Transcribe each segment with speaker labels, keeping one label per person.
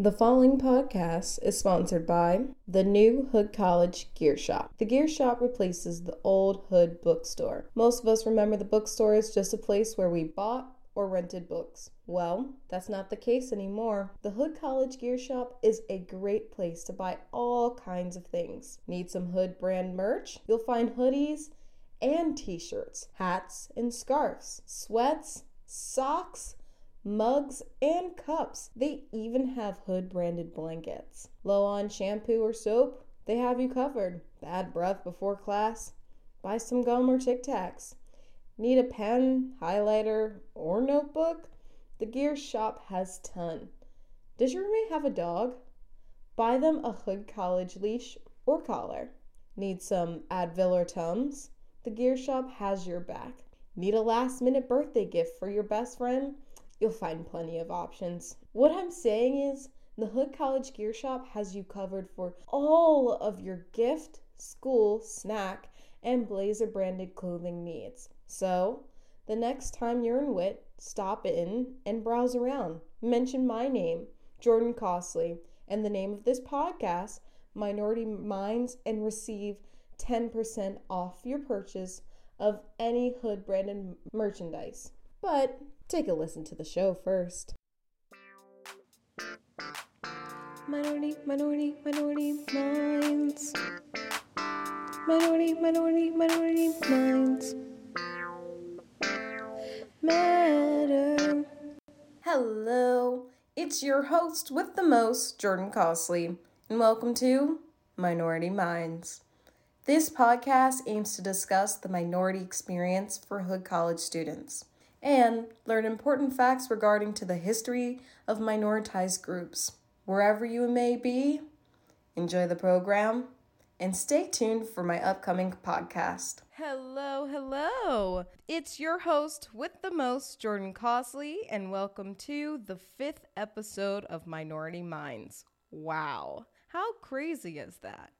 Speaker 1: The following podcast is sponsored by the new Hood College Gear Shop. The Gear Shop replaces the old Hood bookstore. Most of us remember the bookstore as just a place where we bought or rented books. Well, that's not the case anymore. The Hood College Gear Shop is a great place to buy all kinds of things. Need some Hood brand merch? You'll find hoodies and t shirts, hats and scarves, sweats, socks mugs, and cups. They even have Hood branded blankets. Low on shampoo or soap? They have you covered. Bad breath before class? Buy some gum or Tic Tacs. Need a pen, highlighter, or notebook? The gear shop has ton. Does your roommate have a dog? Buy them a Hood College leash or collar. Need some Advil or Tums? The gear shop has your back. Need a last minute birthday gift for your best friend? You'll find plenty of options. What I'm saying is, the Hood College Gear Shop has you covered for all of your gift, school, snack, and Blazer branded clothing needs. So, the next time you're in WIT, stop in and browse around. Mention my name, Jordan Costley, and the name of this podcast, Minority Minds, and receive 10% off your purchase of any Hood branded merchandise. But Take a listen to the show first. Minority, minority, minority minds. Minority, minority, minority minds. Matter. Hello, it's your host with the most, Jordan Costley, and welcome to Minority Minds. This podcast aims to discuss the minority experience for Hood College students and learn important facts regarding to the history of minoritized groups. Wherever you may be, enjoy the program and stay tuned for my upcoming podcast. Hello, hello. It's your host with the most, Jordan Costley, and welcome to the fifth episode of Minority Minds. Wow, how crazy is that?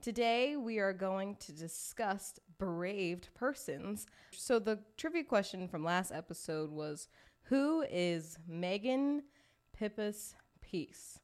Speaker 1: Today, we are going to discuss bereaved persons. So, the trivia question from last episode was Who is Megan Piphus Peace?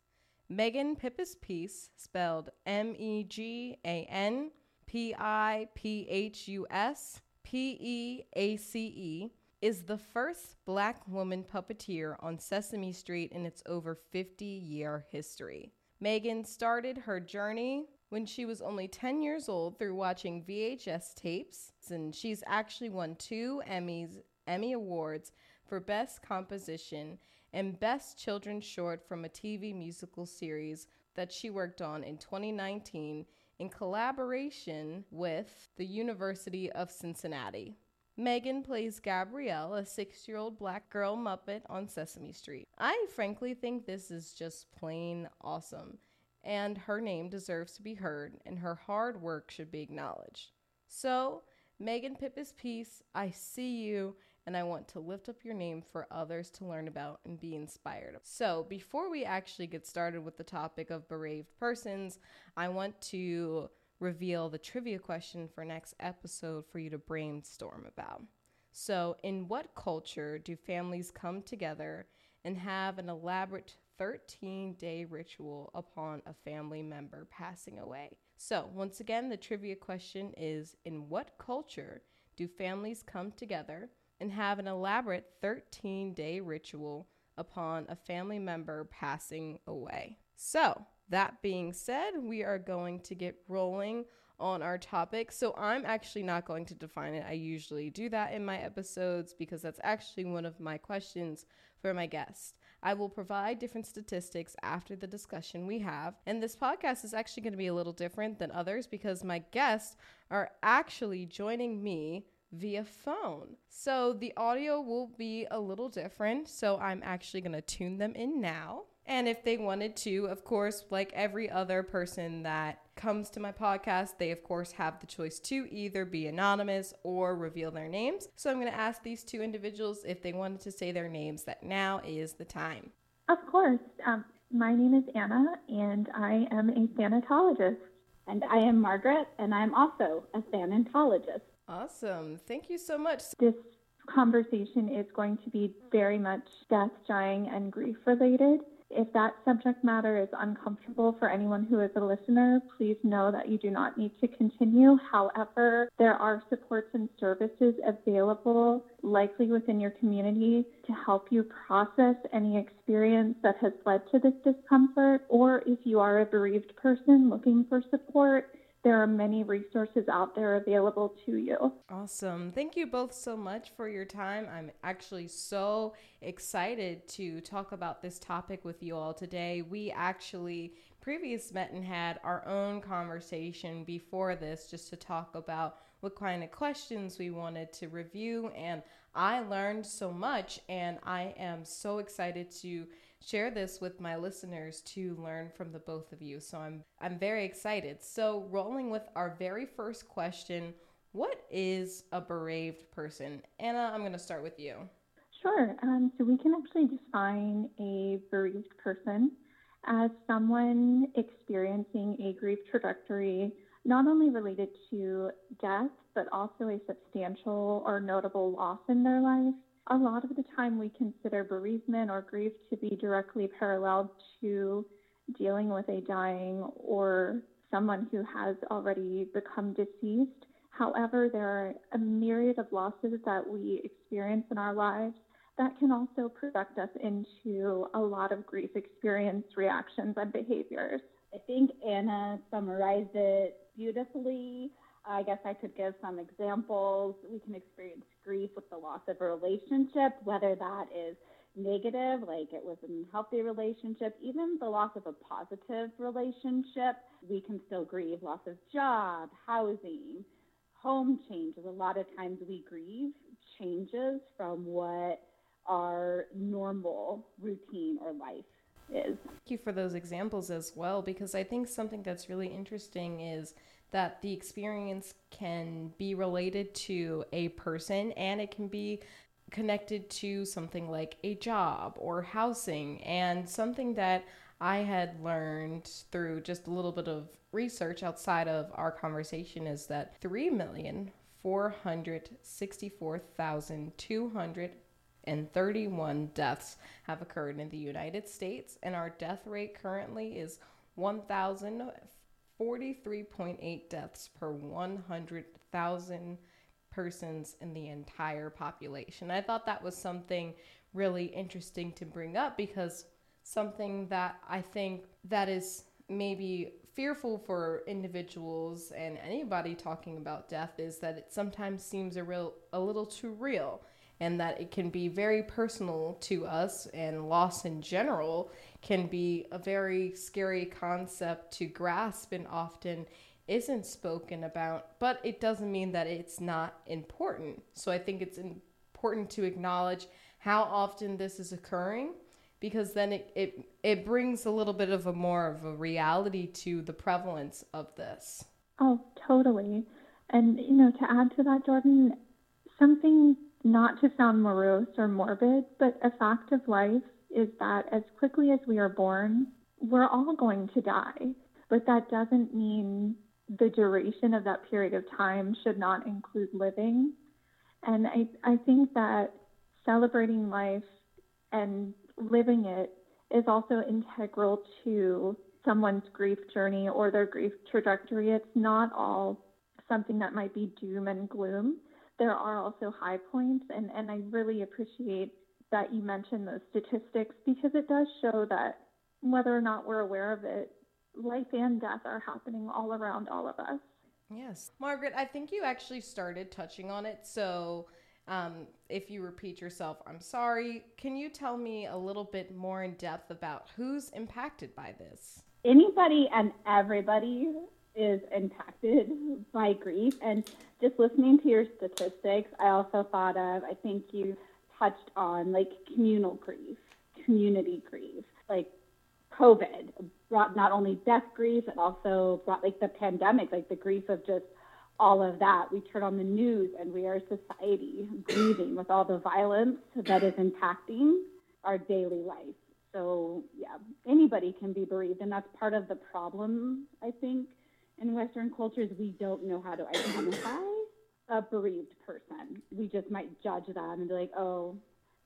Speaker 1: Megan Piphus Peace, spelled M E G A N P I P H U S P E A C E, is the first black woman puppeteer on Sesame Street in its over 50 year history. Megan started her journey when she was only 10 years old through watching VHS tapes, and she's actually won two Emmys, Emmy Awards for Best Composition and Best Children's Short from a TV musical series that she worked on in 2019 in collaboration with the University of Cincinnati. Megan plays Gabrielle, a six year old black girl Muppet on Sesame Street. I frankly think this is just plain awesome and her name deserves to be heard, and her hard work should be acknowledged. So, Megan Piphus Peace, I see you, and I want to lift up your name for others to learn about and be inspired. So, before we actually get started with the topic of bereaved persons, I want to reveal the trivia question for next episode for you to brainstorm about. So, in what culture do families come together and have an elaborate 13 day ritual upon a family member passing away. So, once again, the trivia question is In what culture do families come together and have an elaborate 13 day ritual upon a family member passing away? So, that being said, we are going to get rolling on our topic. So I'm actually not going to define it. I usually do that in my episodes because that's actually one of my questions for my guests. I will provide different statistics after the discussion we have. And this podcast is actually going to be a little different than others because my guests are actually joining me via phone. So the audio will be a little different. So I'm actually going to tune them in now. And if they wanted to, of course, like every other person that comes to my podcast, they of course have the choice to either be anonymous or reveal their names. So I'm going to ask these two individuals if they wanted to say their names, that now is the time.
Speaker 2: Of course. Um, my name is Anna, and I am a thanatologist.
Speaker 3: And I am Margaret, and I'm also a thanatologist.
Speaker 1: Awesome. Thank you so much.
Speaker 2: This conversation is going to be very much death, dying, and grief related. If that subject matter is uncomfortable for anyone who is a listener, please know that you do not need to continue. However, there are supports and services available, likely within your community, to help you process any experience that has led to this discomfort. Or if you are a bereaved person looking for support, there are many resources out there available to you.
Speaker 1: Awesome. Thank you both so much for your time. I'm actually so excited to talk about this topic with you all today. We actually previous met and had our own conversation before this just to talk about what kind of questions we wanted to review and I learned so much and I am so excited to share this with my listeners to learn from the both of you. So I'm I'm very excited. So rolling with our very first question, what is a bereaved person? Anna, I'm going to start with you.
Speaker 2: Sure. Um, so we can actually define a bereaved person as someone experiencing a grief trajectory not only related to death, but also a substantial or notable loss in their life a lot of the time we consider bereavement or grief to be directly paralleled to dealing with a dying or someone who has already become deceased. However, there are a myriad of losses that we experience in our lives that can also project us into a lot of grief experience reactions and behaviors.
Speaker 3: I think Anna summarized it beautifully. I guess I could give some examples. We can experience grief with the loss of a relationship, whether that is negative, like it was a healthy relationship, even the loss of a positive relationship, we can still grieve. Loss of job, housing, home changes. A lot of times we grieve changes from what our normal routine or life is.
Speaker 1: Thank you for those examples as well, because I think something that's really interesting is that the experience can be related to a person and it can be connected to something like a job or housing. And something that I had learned through just a little bit of research outside of our conversation is that 3,464,231 deaths have occurred in the United States, and our death rate currently is 1,000. 43.8 deaths per 100,000 persons in the entire population. I thought that was something really interesting to bring up because something that I think that is maybe fearful for individuals and anybody talking about death is that it sometimes seems a real a little too real and that it can be very personal to us and loss in general can be a very scary concept to grasp and often isn't spoken about but it doesn't mean that it's not important. So i think it's important to acknowledge how often this is occurring because then it, it it brings a little bit of a more of a reality to the prevalence of this.
Speaker 2: Oh totally. And you know to add to that jordan something not to sound morose or morbid, but a fact of life is that as quickly as we are born, we're all going to die. But that doesn't mean the duration of that period of time should not include living. And I, I think that celebrating life and living it is also integral to someone's grief journey or their grief trajectory. It's not all something that might be doom and gloom there are also high points, and, and I really appreciate that you mentioned those statistics because it does show that whether or not we're aware of it, life and death are happening all around all of us.
Speaker 1: Yes. Margaret, I think you actually started touching on it. So um, if you repeat yourself, I'm sorry. Can you tell me a little bit more in depth about who's impacted by this?
Speaker 3: Anybody and everybody is impacted by grief. And just listening to your statistics, I also thought of, I think you touched on like communal grief, community grief, like COVID brought not only death grief, it also brought like the pandemic, like the grief of just all of that. We turn on the news and we are society grieving with all the violence that is impacting our daily life. So, yeah, anybody can be bereaved, and that's part of the problem, I think, in Western cultures, we don't know how to identify a bereaved person. We just might judge them and be like, oh,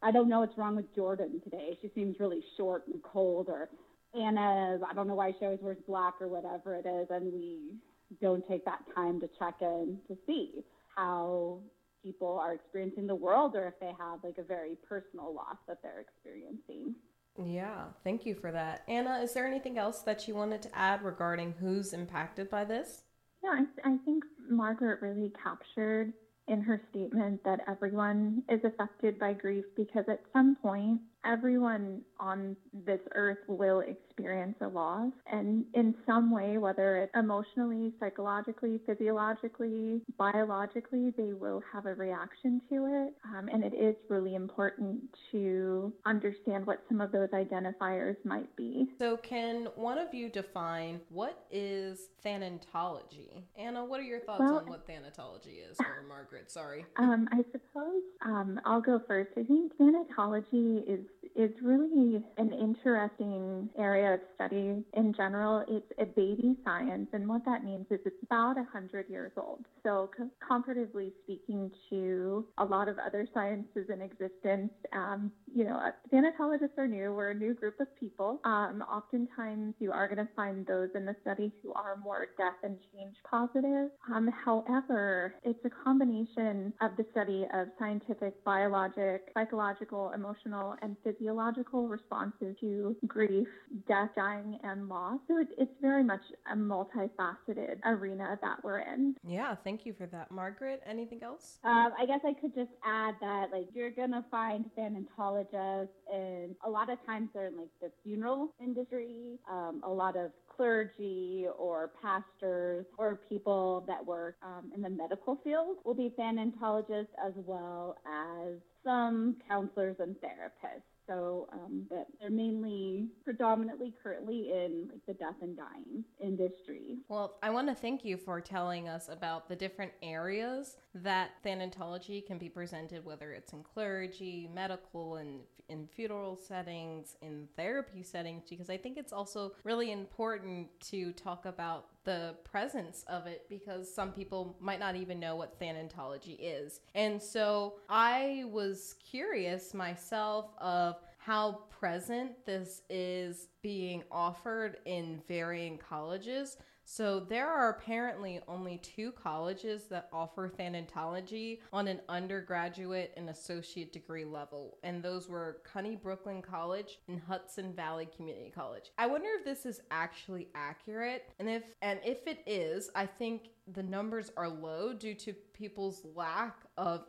Speaker 3: I don't know what's wrong with Jordan today. She seems really short and cold, or Anna, I don't know why she always wears black or whatever it is, and we don't take that time to check in to see how people are experiencing the world or if they have like a very personal loss that they're experiencing.
Speaker 1: Yeah, thank you for that. Anna, is there anything else that you wanted to add regarding who's impacted by this?
Speaker 2: Yeah, I, I think Margaret really captured in her statement that everyone is affected by grief because at some point everyone on this earth will experience a loss. And in some way whether it's emotionally psychologically physiologically biologically they will have a reaction to it. Um, and it is really important to understand what some of those identifiers might be.
Speaker 1: So can one of you define what is thanatology? Anna what are your thoughts well, on what thanatology is or margaret? Sorry.
Speaker 2: Um, i suppose um, i'll go first. I think thanatology is is really an interesting area of study in general. It's a baby science, and what that means is it's about 100 years old. So, comparatively speaking to a lot of other sciences in existence, um, you know, thanatologists are new. We're a new group of people. Um, oftentimes, you are going to find those in the study who are more death and change positive. Um, however, it's a combination of the study of scientific, biologic, psychological, emotional, and physiological responses to grief, death, dying, and loss. So it, it's very much a multifaceted arena that we're in.
Speaker 1: Yeah, thank you for that. Margaret, anything else?
Speaker 3: Um, I guess I could just add that, like, you're going to find thanatologists, and a lot of times they're in, like, the funeral industry, um, a lot of clergy or pastors or people that work um, in the medical field will be thanatologists as well as some counselors and therapists. So, um, but they're mainly predominantly currently in like the death and dying industry.
Speaker 1: Well, I want to thank you for telling us about the different areas that thanatology can be presented, whether it's in clergy, medical, and in funeral settings, in therapy settings, because I think it's also really important to talk about the presence of it because some people might not even know what thanatology is. And so I was curious myself of how present this is being offered in varying colleges. So there are apparently only two colleges that offer thanatology on an undergraduate and associate degree level, and those were CUNY Brooklyn College and Hudson Valley Community College. I wonder if this is actually accurate, and if and if it is, I think the numbers are low due to people's lack of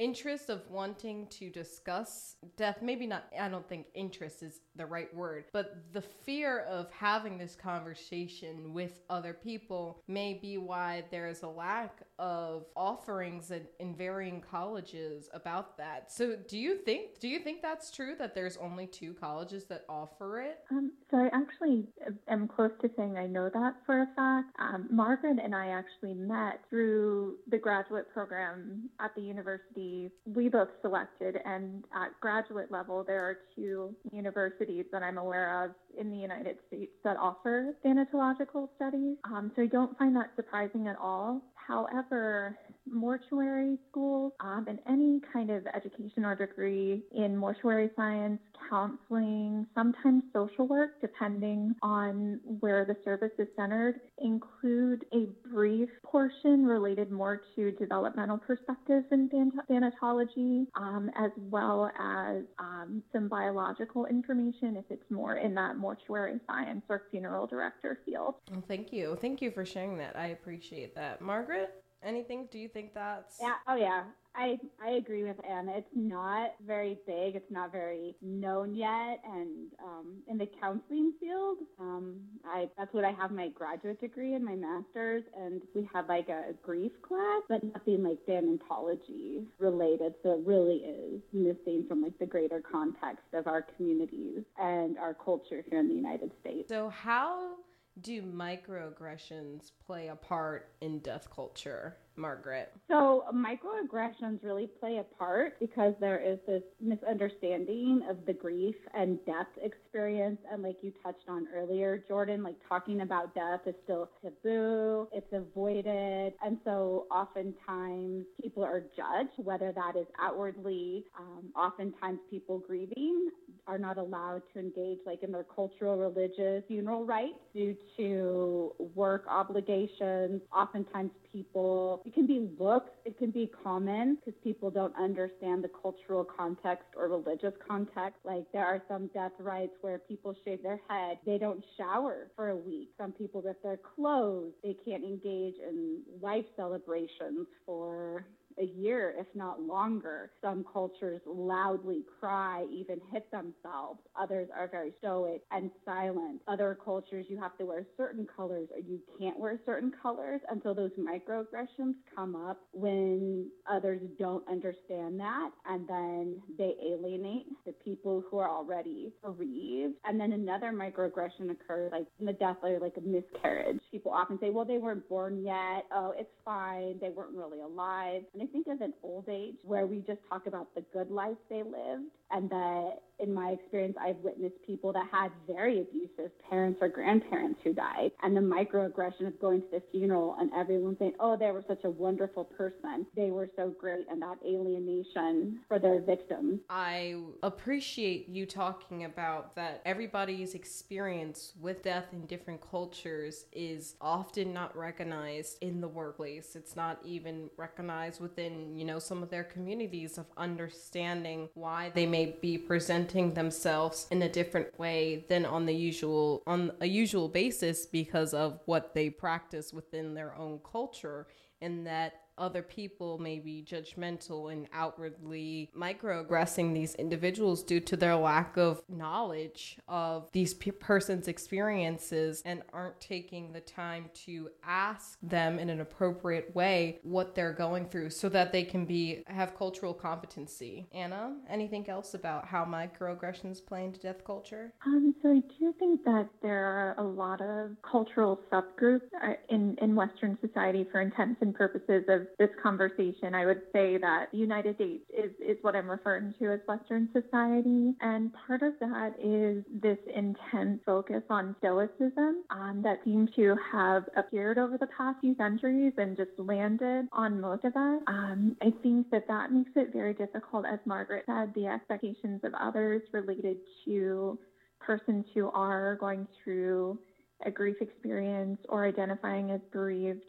Speaker 1: interest of wanting to discuss death maybe not i don't think interest is the right word but the fear of having this conversation with other people may be why there is a lack of offerings in, in varying colleges about that so do you think do you think that's true that there's only two colleges that offer it
Speaker 2: um, so i actually am close to saying i know that for a fact um, margaret and i actually met through the graduate program at the university we both selected. And at graduate level, there are two universities that I'm aware of in the United States that offer thanatological studies. Um, so I don't find that surprising at all. However, mortuary schools um, and any kind of education or degree in mortuary science, counseling, sometimes social work, depending on where the service is centered, include a brief portion related more to developmental perspectives in thanatology, um, as well as um, some biological information if it's more in that mortuary science or funeral director field.
Speaker 1: Well, thank you. Thank you for sharing that. I appreciate that. Margaret? Anything? Do you think that's
Speaker 3: Yeah, oh yeah. I I agree with Anna. It's not very big. It's not very known yet, and um, in the counseling field, um, I that's what I have my graduate degree and my master's, and we have like a grief class, but nothing like thanatology related. So it really is missing from like the greater context of our communities and our culture here in the United States.
Speaker 1: So how do microaggressions play a part in death culture? Margaret?
Speaker 3: So, microaggressions really play a part because there is this misunderstanding of the grief and death experience. And, like you touched on earlier, Jordan, like talking about death is still taboo, it's avoided. And so, oftentimes, people are judged, whether that is outwardly. Um, oftentimes, people grieving are not allowed to engage, like in their cultural, religious funeral rites due to work obligations. Oftentimes, people, it can be looks, it can be common because people don't understand the cultural context or religious context. Like there are some death rites where people shave their head, they don't shower for a week. Some people rip their clothes, they can't engage in life celebrations for a year, if not longer. Some cultures loudly cry, even hit themselves. Others are very stoic and silent. Other cultures, you have to wear certain colors or you can't wear certain colors. And so those microaggressions come up when others don't understand that. And then they alienate the people who are already bereaved. And then another microaggression occurs, like in the death or like a miscarriage. People often say, well, they weren't born yet. Oh, it's fine. They weren't really alive. And think of an old age where we just talk about the good life they lived and that in my experience, I've witnessed people that had very abusive parents or grandparents who died, and the microaggression of going to the funeral and everyone saying, "Oh, they were such a wonderful person. They were so great," and that alienation for their victims.
Speaker 1: I appreciate you talking about that. Everybody's experience with death in different cultures is often not recognized in the workplace. It's not even recognized within, you know, some of their communities of understanding why they may be presented presenting themselves in a different way than on the usual on a usual basis because of what they practice within their own culture and that other people may be judgmental and outwardly microaggressing these individuals due to their lack of knowledge of these pe- person's experiences and aren't taking the time to ask them in an appropriate way what they're going through so that they can be have cultural competency. Anna, anything else about how microaggressions play into death culture?
Speaker 2: Um, so I do think that there are a lot of cultural subgroups uh, in in Western society for intents and purposes of this conversation, I would say that the United States is, is what I'm referring to as Western society. And part of that is this intense focus on Stoicism um, that seems to have appeared over the past few centuries and just landed on most of us. Um, I think that that makes it very difficult, as Margaret said, the expectations of others related to persons who are going through a grief experience or identifying as bereaved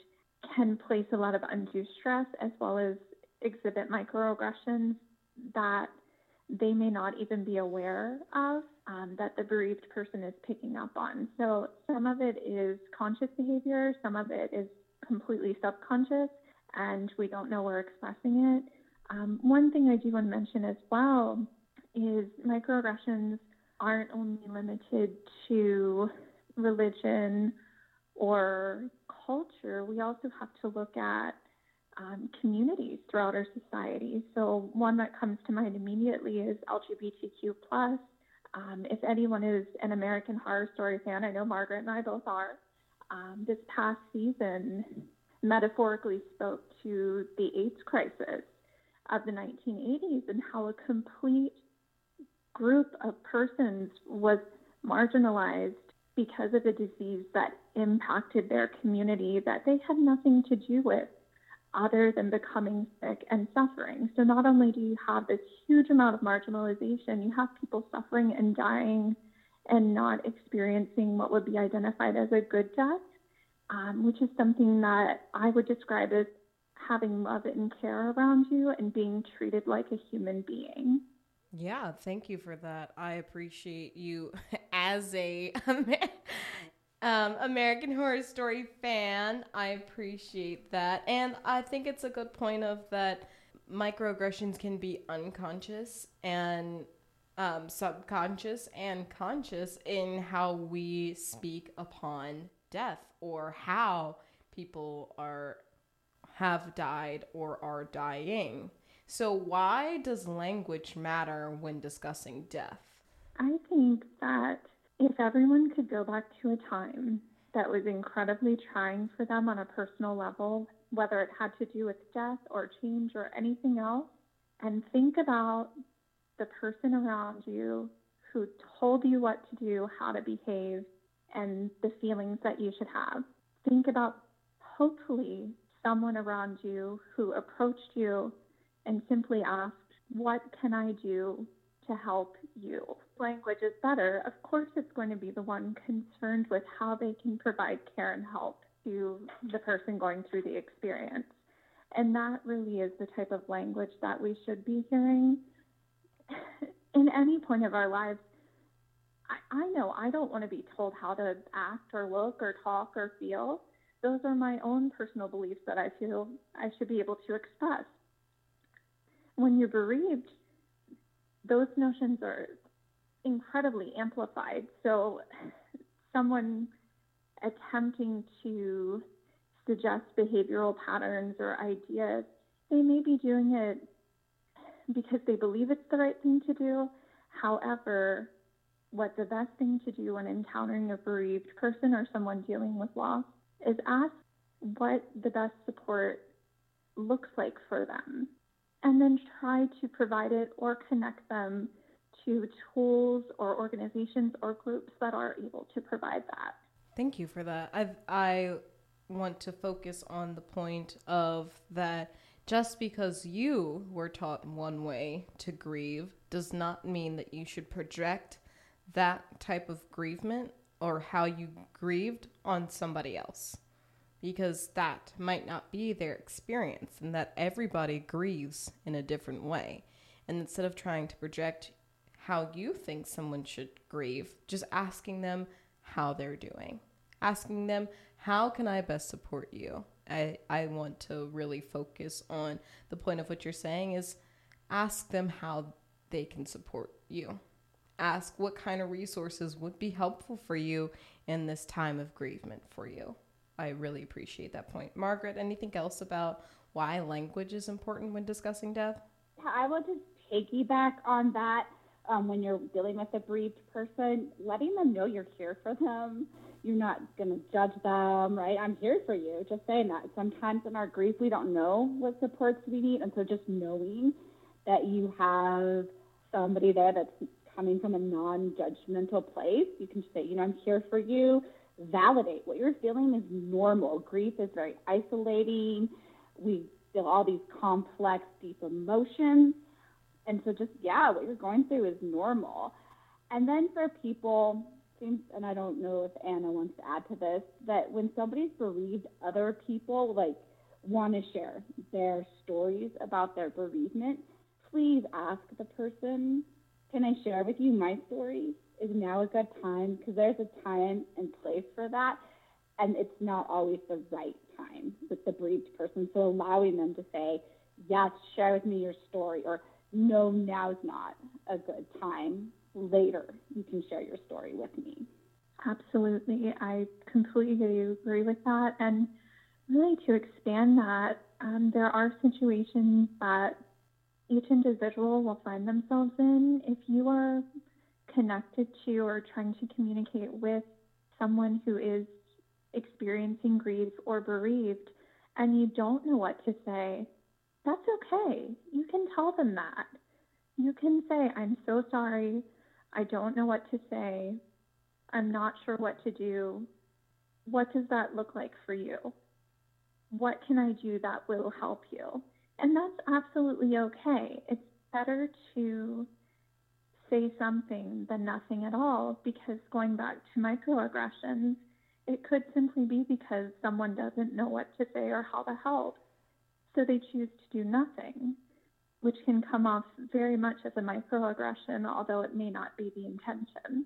Speaker 2: can place a lot of undue stress as well as exhibit microaggressions that they may not even be aware of um, that the bereaved person is picking up on. So some of it is conscious behavior, some of it is completely subconscious, and we don't know we're expressing it. Um, one thing I do want to mention as well is microaggressions aren't only limited to religion or culture, we also have to look at um, communities throughout our society. So one that comes to mind immediately is LGBTQ plus. Um, if anyone is an American Horror Story fan, I know Margaret and I both are. Um, this past season metaphorically spoke to the AIDS crisis of the 1980s and how a complete group of persons was marginalized because of a disease that impacted their community that they had nothing to do with other than becoming sick and suffering. So not only do you have this huge amount of marginalization, you have people suffering and dying and not experiencing what would be identified as a good death, um, which is something that I would describe as having love and care around you and being treated like a human being.
Speaker 1: Yeah, thank you for that. I appreciate you as a um, American Horror Story fan. I appreciate that. And I think it's a good point of that microaggressions can be unconscious and um, subconscious and conscious in how we speak upon death or how people are have died or are dying. So, why does language matter when discussing death?
Speaker 2: I think that if everyone could go back to a time that was incredibly trying for them on a personal level, whether it had to do with death or change or anything else, and think about the person around you who told you what to do, how to behave, and the feelings that you should have. Think about hopefully someone around you who approached you and simply asked, What can I do to help you? Language is better. Of course, it's going to be the one concerned with how they can provide care and help to the person going through the experience. And that really is the type of language that we should be hearing in any point of our lives. I, I know I don't want to be told how to act or look or talk or feel. Those are my own personal beliefs that I feel I should be able to express. When you're bereaved, those notions are incredibly amplified. So, someone attempting to suggest behavioral patterns or ideas, they may be doing it because they believe it's the right thing to do. However, what the best thing to do when encountering a bereaved person or someone dealing with loss is ask what the best support looks like for them and then try to provide it or connect them to tools or organizations or groups that are able to provide that.
Speaker 1: Thank you for that. I I want to focus on the point of that just because you were taught one way to grieve does not mean that you should project that type of grievement or how you grieved on somebody else because that might not be their experience and that everybody grieves in a different way. And instead of trying to project how you think someone should grieve, just asking them how they're doing. Asking them, how can I best support you? I, I want to really focus on the point of what you're saying is ask them how they can support you. Ask what kind of resources would be helpful for you in this time of grievement for you. I really appreciate that point. Margaret, anything else about why language is important when discussing death?
Speaker 3: Yeah, I will just piggyback on that. Um, when you're dealing with a bereaved person, letting them know you're here for them. You're not going to judge them, right? I'm here for you. Just saying that. Sometimes in our grief, we don't know what supports we need. And so just knowing that you have somebody there that's coming from a non judgmental place, you can just say, you know, I'm here for you validate what you're feeling is normal. Grief is very isolating. We feel all these complex, deep emotions. And so, just, yeah, what you're going through is normal. And then for people, and I don't know if Anna wants to add to this, that when somebody's bereaved, other people like want to share their stories about their bereavement. Please ask the person, can I share with you my story? Is now a good time because there's a time and place for that. And it's not always the right time with the bereaved person. So allowing them to say, yes, share with me your story, or no, now's not a good time. Later, you can share your story with me.
Speaker 2: Absolutely. I completely agree with that. And really, to expand that, um, there are situations that each individual will find themselves in. If you are connected to or trying to communicate with someone who is experiencing grief or bereaved and you don't know what to say, that's okay. You can tell them that. You can say, I'm so sorry. I don't know what to say. I'm not sure what to do. What does that look like for you? What can I do that will help you? And that's absolutely okay. It's better to say something than nothing at all because going back to microaggressions, it could simply be because someone doesn't know what to say or how to help. So they choose to do nothing, which can come off very much as a microaggression, although it may not be the intention.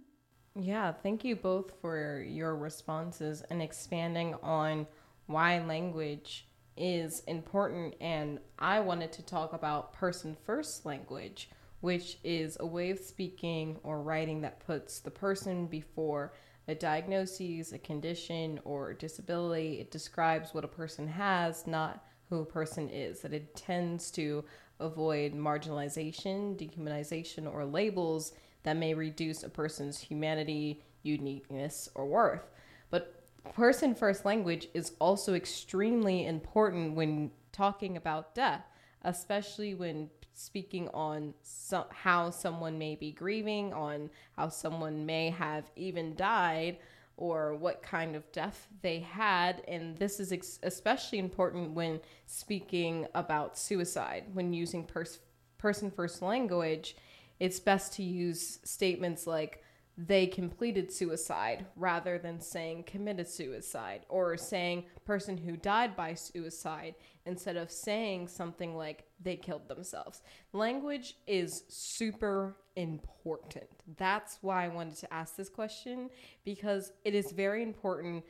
Speaker 1: Yeah, thank you both for your responses and expanding on why language is important. And I wanted to talk about person first language which is a way of speaking or writing that puts the person before a diagnosis, a condition, or disability. It describes what a person has, not who a person is. That it tends to avoid marginalization, dehumanization, or labels that may reduce a person's humanity, uniqueness, or worth. But person first language is also extremely important when talking about death, especially when speaking on so- how someone may be grieving, on how someone may have even died, or what kind of death they had. And this is ex- especially important when speaking about suicide, when using pers- person first language. It's best to use statements like, they completed suicide rather than saying committed suicide or saying person who died by suicide instead of saying something like they killed themselves. Language is super important. That's why I wanted to ask this question because it is very important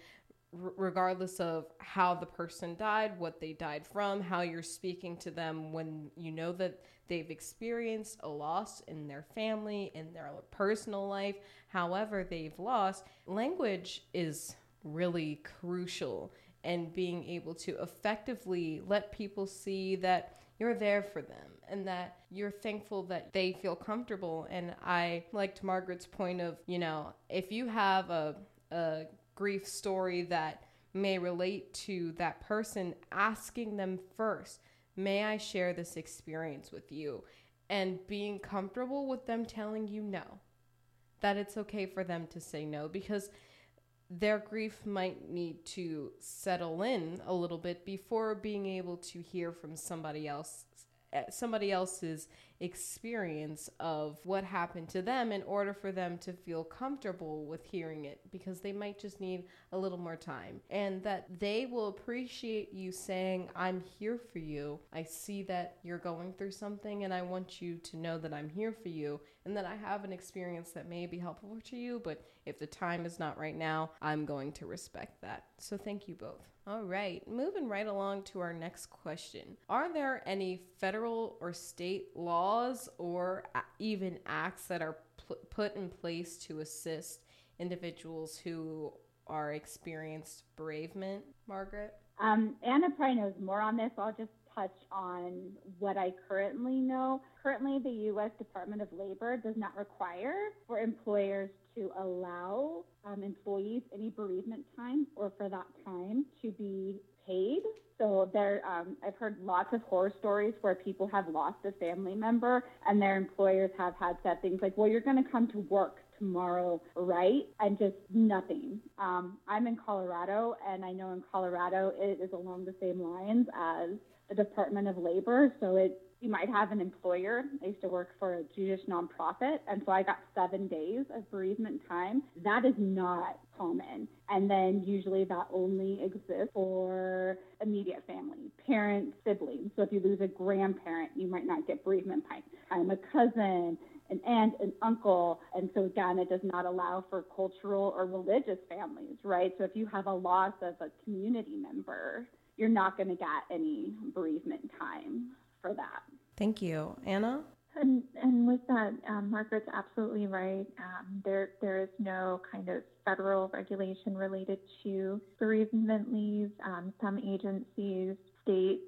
Speaker 1: regardless of how the person died, what they died from, how you're speaking to them when you know that they've experienced a loss in their family, in their personal life, however they've lost. Language is really crucial and being able to effectively let people see that you're there for them and that you're thankful that they feel comfortable. And I liked Margaret's point of, you know, if you have a, a grief story that may relate to that person, asking them first, May I share this experience with you? And being comfortable with them telling you no, that it's okay for them to say no because their grief might need to settle in a little bit before being able to hear from somebody else eh, somebody else's experience of what happened to them in order for them to feel comfortable with hearing it because they might just need a little more time and that they will appreciate you saying I'm here for you. I see that you're going through something and I want you to know that I'm here for you and that I have an experience that may be helpful to you, but if the time is not right now, I'm going to respect that. So thank you both. All right, moving right along to our next question. Are there any federal or state laws or even acts that are pl- put in place to assist individuals who are experienced bereavement? Margaret?
Speaker 3: Um, Anna probably knows more on this. I'll just touch on what I currently know. Currently, the U.S. Department of Labor does not require for employers to allow um, employees any bereavement time or for that time to be paid. So there, um, I've heard lots of horror stories where people have lost a family member and their employers have had said things like, "Well, you're going to come to work tomorrow, right?" And just nothing. Um, I'm in Colorado, and I know in Colorado it is along the same lines as the Department of Labor. So it you might have an employer. I used to work for a Jewish nonprofit, and so I got seven days of bereavement time. That is not common. And then usually that only exists for immediate family, parents, siblings. So if you lose a grandparent, you might not get bereavement time. I'm a cousin, an aunt, an uncle. And so again, it does not allow for cultural or religious families, right? So if you have a loss of a community member, you're not going to get any bereavement time for that.
Speaker 1: Thank you. Anna?
Speaker 2: And, and with that, um, Margaret's absolutely right. Um, there, there is no kind of federal regulation related to bereavement leave. Um, some agencies state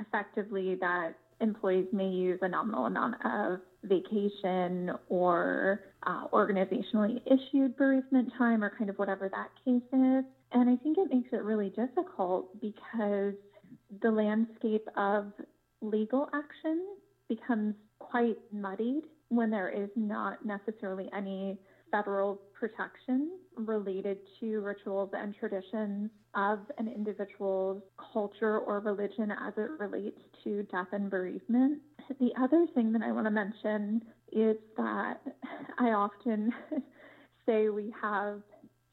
Speaker 2: effectively that employees may use a nominal amount of vacation or uh, organizationally issued bereavement time or kind of whatever that case is. And I think it makes it really difficult because the landscape of legal action becomes quite muddied when there is not necessarily any federal protection related to rituals and traditions of an individual's culture or religion as it relates to death and bereavement. The other thing that I want to mention is that I often say we have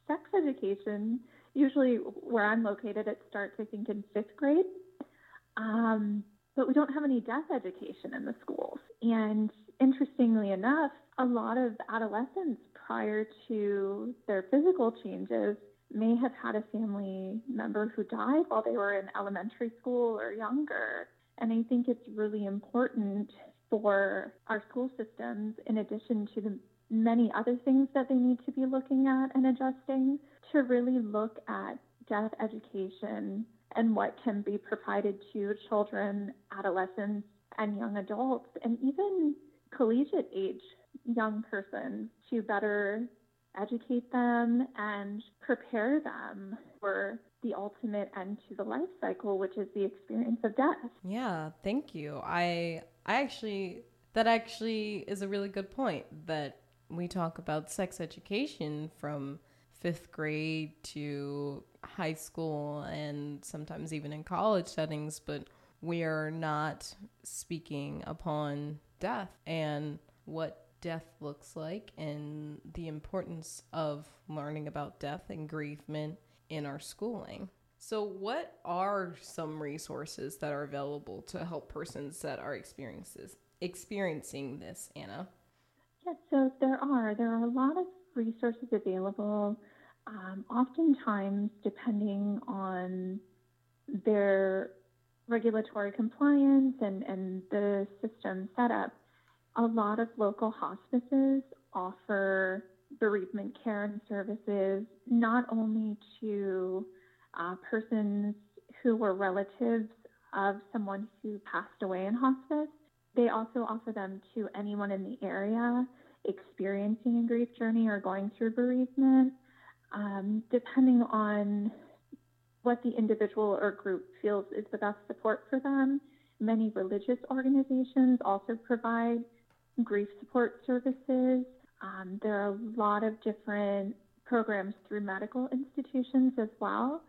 Speaker 2: sex education usually where I'm located, it starts, I think, in fifth grade. Um, but we don't have any death education in the schools. And interestingly enough, a lot of adolescents prior to their physical changes may have had a family member who died while they were in elementary school or younger. And I think it's really important for our school systems, in addition to the many other things that they need to be looking at and adjusting, to really look at death education and what can be provided to children, adolescents, and young adults, and even collegiate age young persons to better educate them and prepare them for the ultimate end to the life cycle, which is the experience of death.
Speaker 1: Yeah, thank you. I I actually that actually is a really good point that we talk about sex education from 5th grade to high school and sometimes even in college settings, but we are not speaking upon death and what death looks like and the importance of learning about death and grievement in our schooling. So, what are some resources that are available to help persons that are experiences experiencing this, Anna?
Speaker 2: Yes, so there are. There are a lot of resources available. Um, oftentimes, depending on their regulatory compliance and, and the system setup, a lot of local hospices offer bereavement care and services not only to uh, persons who were relatives of someone who passed away in hospice, they also offer them to anyone in the area experiencing a grief journey or going through bereavement, um, depending on what the individual or group feels is the best support for them. Many religious organizations also provide grief support services. Um, there are a lot of different programs through medical institutions as well.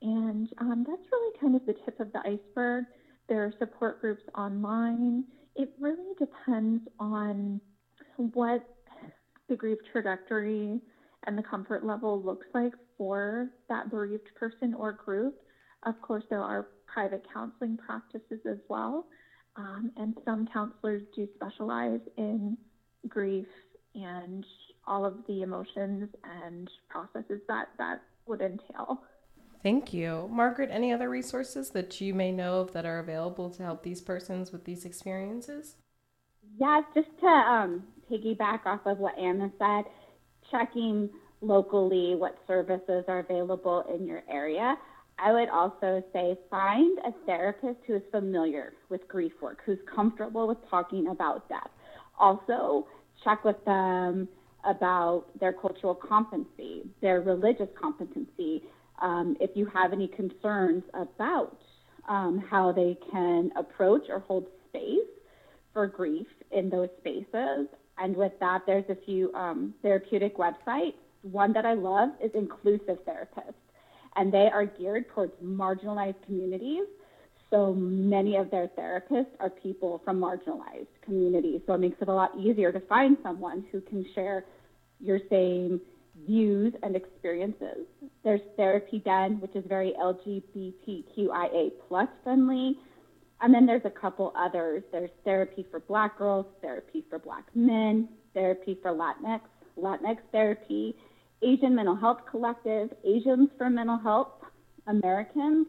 Speaker 2: And um, that's really kind of the tip of the iceberg. There are support groups online. It really depends on what the grief trajectory and the comfort level looks like for that bereaved person or group. Of course, there are private counseling practices as well. Um, and some counselors do specialize in grief and all of the emotions and processes that that would entail.
Speaker 1: Thank you. Margaret, any other resources that you may know of that are available to help these persons with these experiences?
Speaker 3: Yes, just to um, piggyback off of what Anna said, checking locally what services are available in your area. I would also say find a therapist who is familiar with grief work, who's comfortable with talking about death. Also, check with them about their cultural competency, their religious competency, um, if you have any concerns about um, how they can approach or hold space for grief in those spaces. And with that, there's a few um, therapeutic websites. One that I love is Inclusive Therapist, and they are geared towards marginalized communities. So many of their therapists are people from marginalized communities. So it makes it a lot easier to find someone who can share your same views and experiences. There's Therapy Den, which is very LGBTQIA plus friendly. And then there's a couple others. There's Therapy for Black Girls, Therapy for Black Men, Therapy for Latinx, Latinx Therapy, Asian Mental Health Collective, Asians for Mental Health, Americans.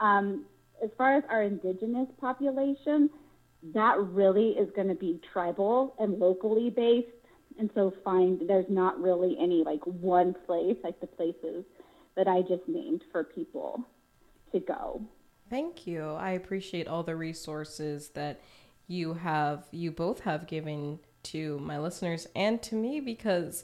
Speaker 3: Um, as far as our indigenous population, that really is going to be tribal and locally based and so find there's not really any like one place like the places that I just named for people to go.
Speaker 1: Thank you. I appreciate all the resources that you have you both have given to my listeners and to me because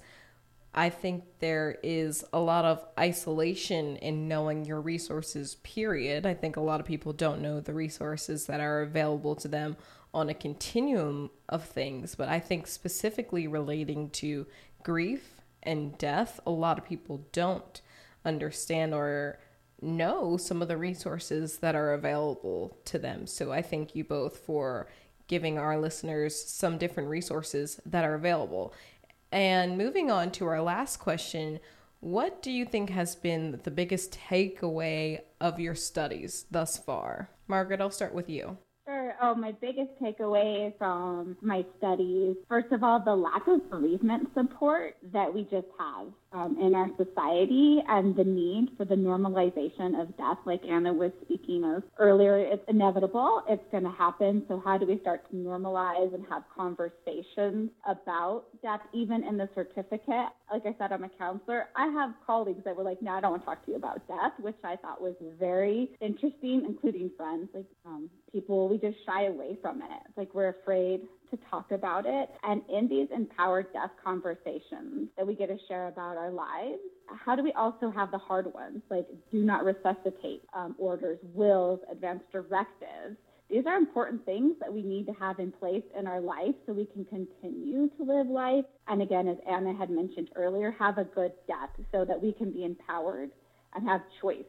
Speaker 1: I think there is a lot of isolation in knowing your resources, period. I think a lot of people don't know the resources that are available to them on a continuum of things, but I think specifically relating to grief and death, a lot of people don't understand or know some of the resources that are available to them. So I thank you both for giving our listeners some different resources that are available. And moving on to our last question, what do you think has been the biggest takeaway of your studies thus far? Margaret, I'll start with you. Sure.
Speaker 3: Oh, my biggest takeaway from my studies, first of all, the lack of bereavement support that we just have um, in our society and the need for the normalization of death, like Anna was speaking of earlier. It's inevitable, it's going to happen. So, how do we start to normalize and have conversations about death, even in the certificate? Like I said, I'm a counselor. I have colleagues that were like, no, I don't want to talk to you about death, which I thought was very interesting, including friends. Like um, people, we just shy away from it. It's like we're afraid to talk about it. And in these empowered death conversations that we get to share about our lives, how do we also have the hard ones, like do not resuscitate um, orders, wills, advance directives? These are important things that we need to have in place in our life so we can continue to live life. And again, as Anna had mentioned earlier, have a good death so that we can be empowered and have choice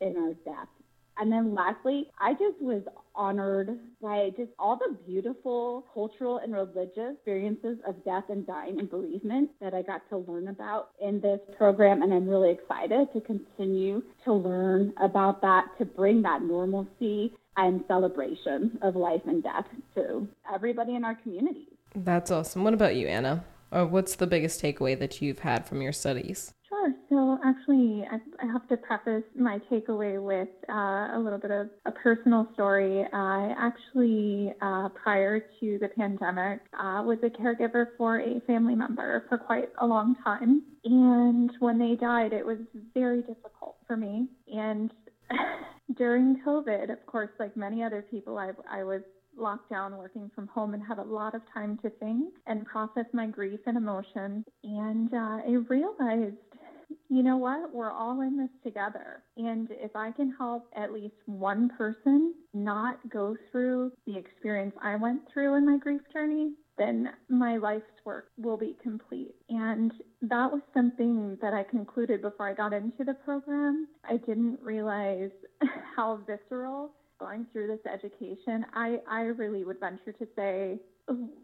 Speaker 3: in our death. And then lastly, I just was honored by just all the beautiful cultural and religious experiences of death and dying and bereavement that I got to learn about in this program. And I'm really excited to continue to learn about that, to bring that normalcy and celebration of life and death to everybody in our communities.
Speaker 1: That's awesome. What about you, Anna? Or what's the biggest takeaway that you've had from your studies?
Speaker 2: Sure. So actually, I, I have to preface my takeaway with uh, a little bit of a personal story. I actually, uh, prior to the pandemic, uh, was a caregiver for a family member for quite a long time. And when they died, it was very difficult for me. And during COVID, of course, like many other people, I, I was locked down working from home and had a lot of time to think and process my grief and emotion. And uh, I realized you know what? We're all in this together. And if I can help at least one person not go through the experience I went through in my grief journey, then my life's work will be complete. And that was something that I concluded before I got into the program. I didn't realize how visceral going through this education, I, I really would venture to say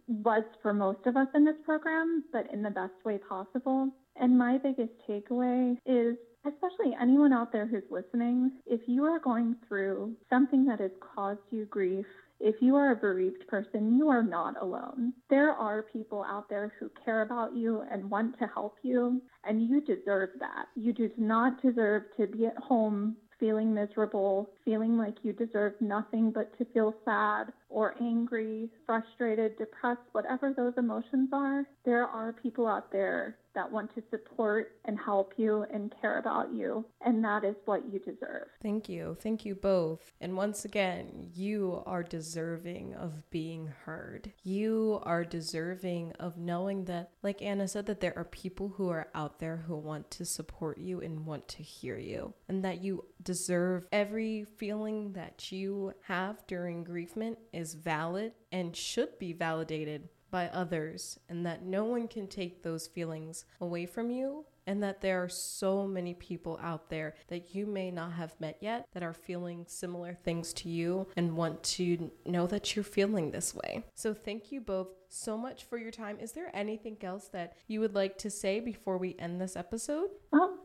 Speaker 2: was for most of us in this program, but in the best way possible. And my biggest takeaway is especially anyone out there who's listening, if you are going through something that has caused you grief, if you are a bereaved person, you are not alone. There are people out there who care about you and want to help you, and you deserve that. You do not deserve to be at home feeling miserable, feeling like you deserve nothing but to feel sad or angry, frustrated, depressed, whatever those emotions are, there are people out there that want to support and help you and care about you. And that is what you deserve.
Speaker 1: Thank you. Thank you both. And once again, you are deserving of being heard. You are deserving of knowing that, like Anna said, that there are people who are out there who want to support you and want to hear you. And that you deserve every feeling that you have during griefment is valid and should be validated by others, and that no one can take those feelings away from you and that there are so many people out there that you may not have met yet that are feeling similar things to you and want to know that you're feeling this way. So, thank you both so much for your time. Is there anything else that you would like to say before we end this episode?
Speaker 2: Um,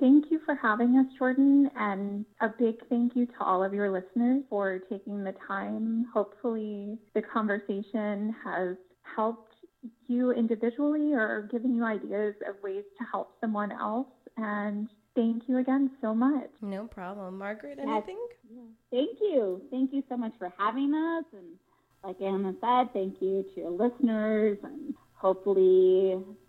Speaker 2: thank you for having us, Jordan, and a big thank you to all of your listeners for taking the time. Hopefully, the conversation has helped you individually or given you ideas of ways to help someone else. And thank you again so much.
Speaker 1: No problem. Margaret, anything?
Speaker 3: Yes. Thank you. Thank you so much for having us. And like Anna said, thank you to your listeners. And hopefully, this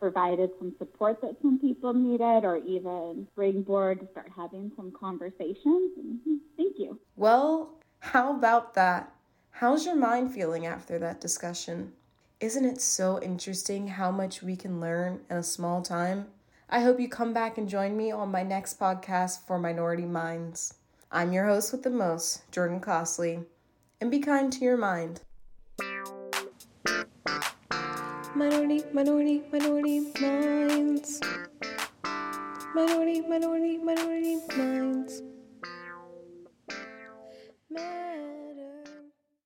Speaker 3: provided some support that some people needed or even springboard to start having some conversations. Hmm, thank you.
Speaker 1: Well, how about that? How's your mind feeling after that discussion? Isn't it so interesting how much we can learn in a small time? I hope you come back and join me on my next podcast for Minority Minds. I'm your host with the most, Jordan Costley, and be kind to your mind. Minority, minority, minority minds. Minority, minority, minority minds. Man.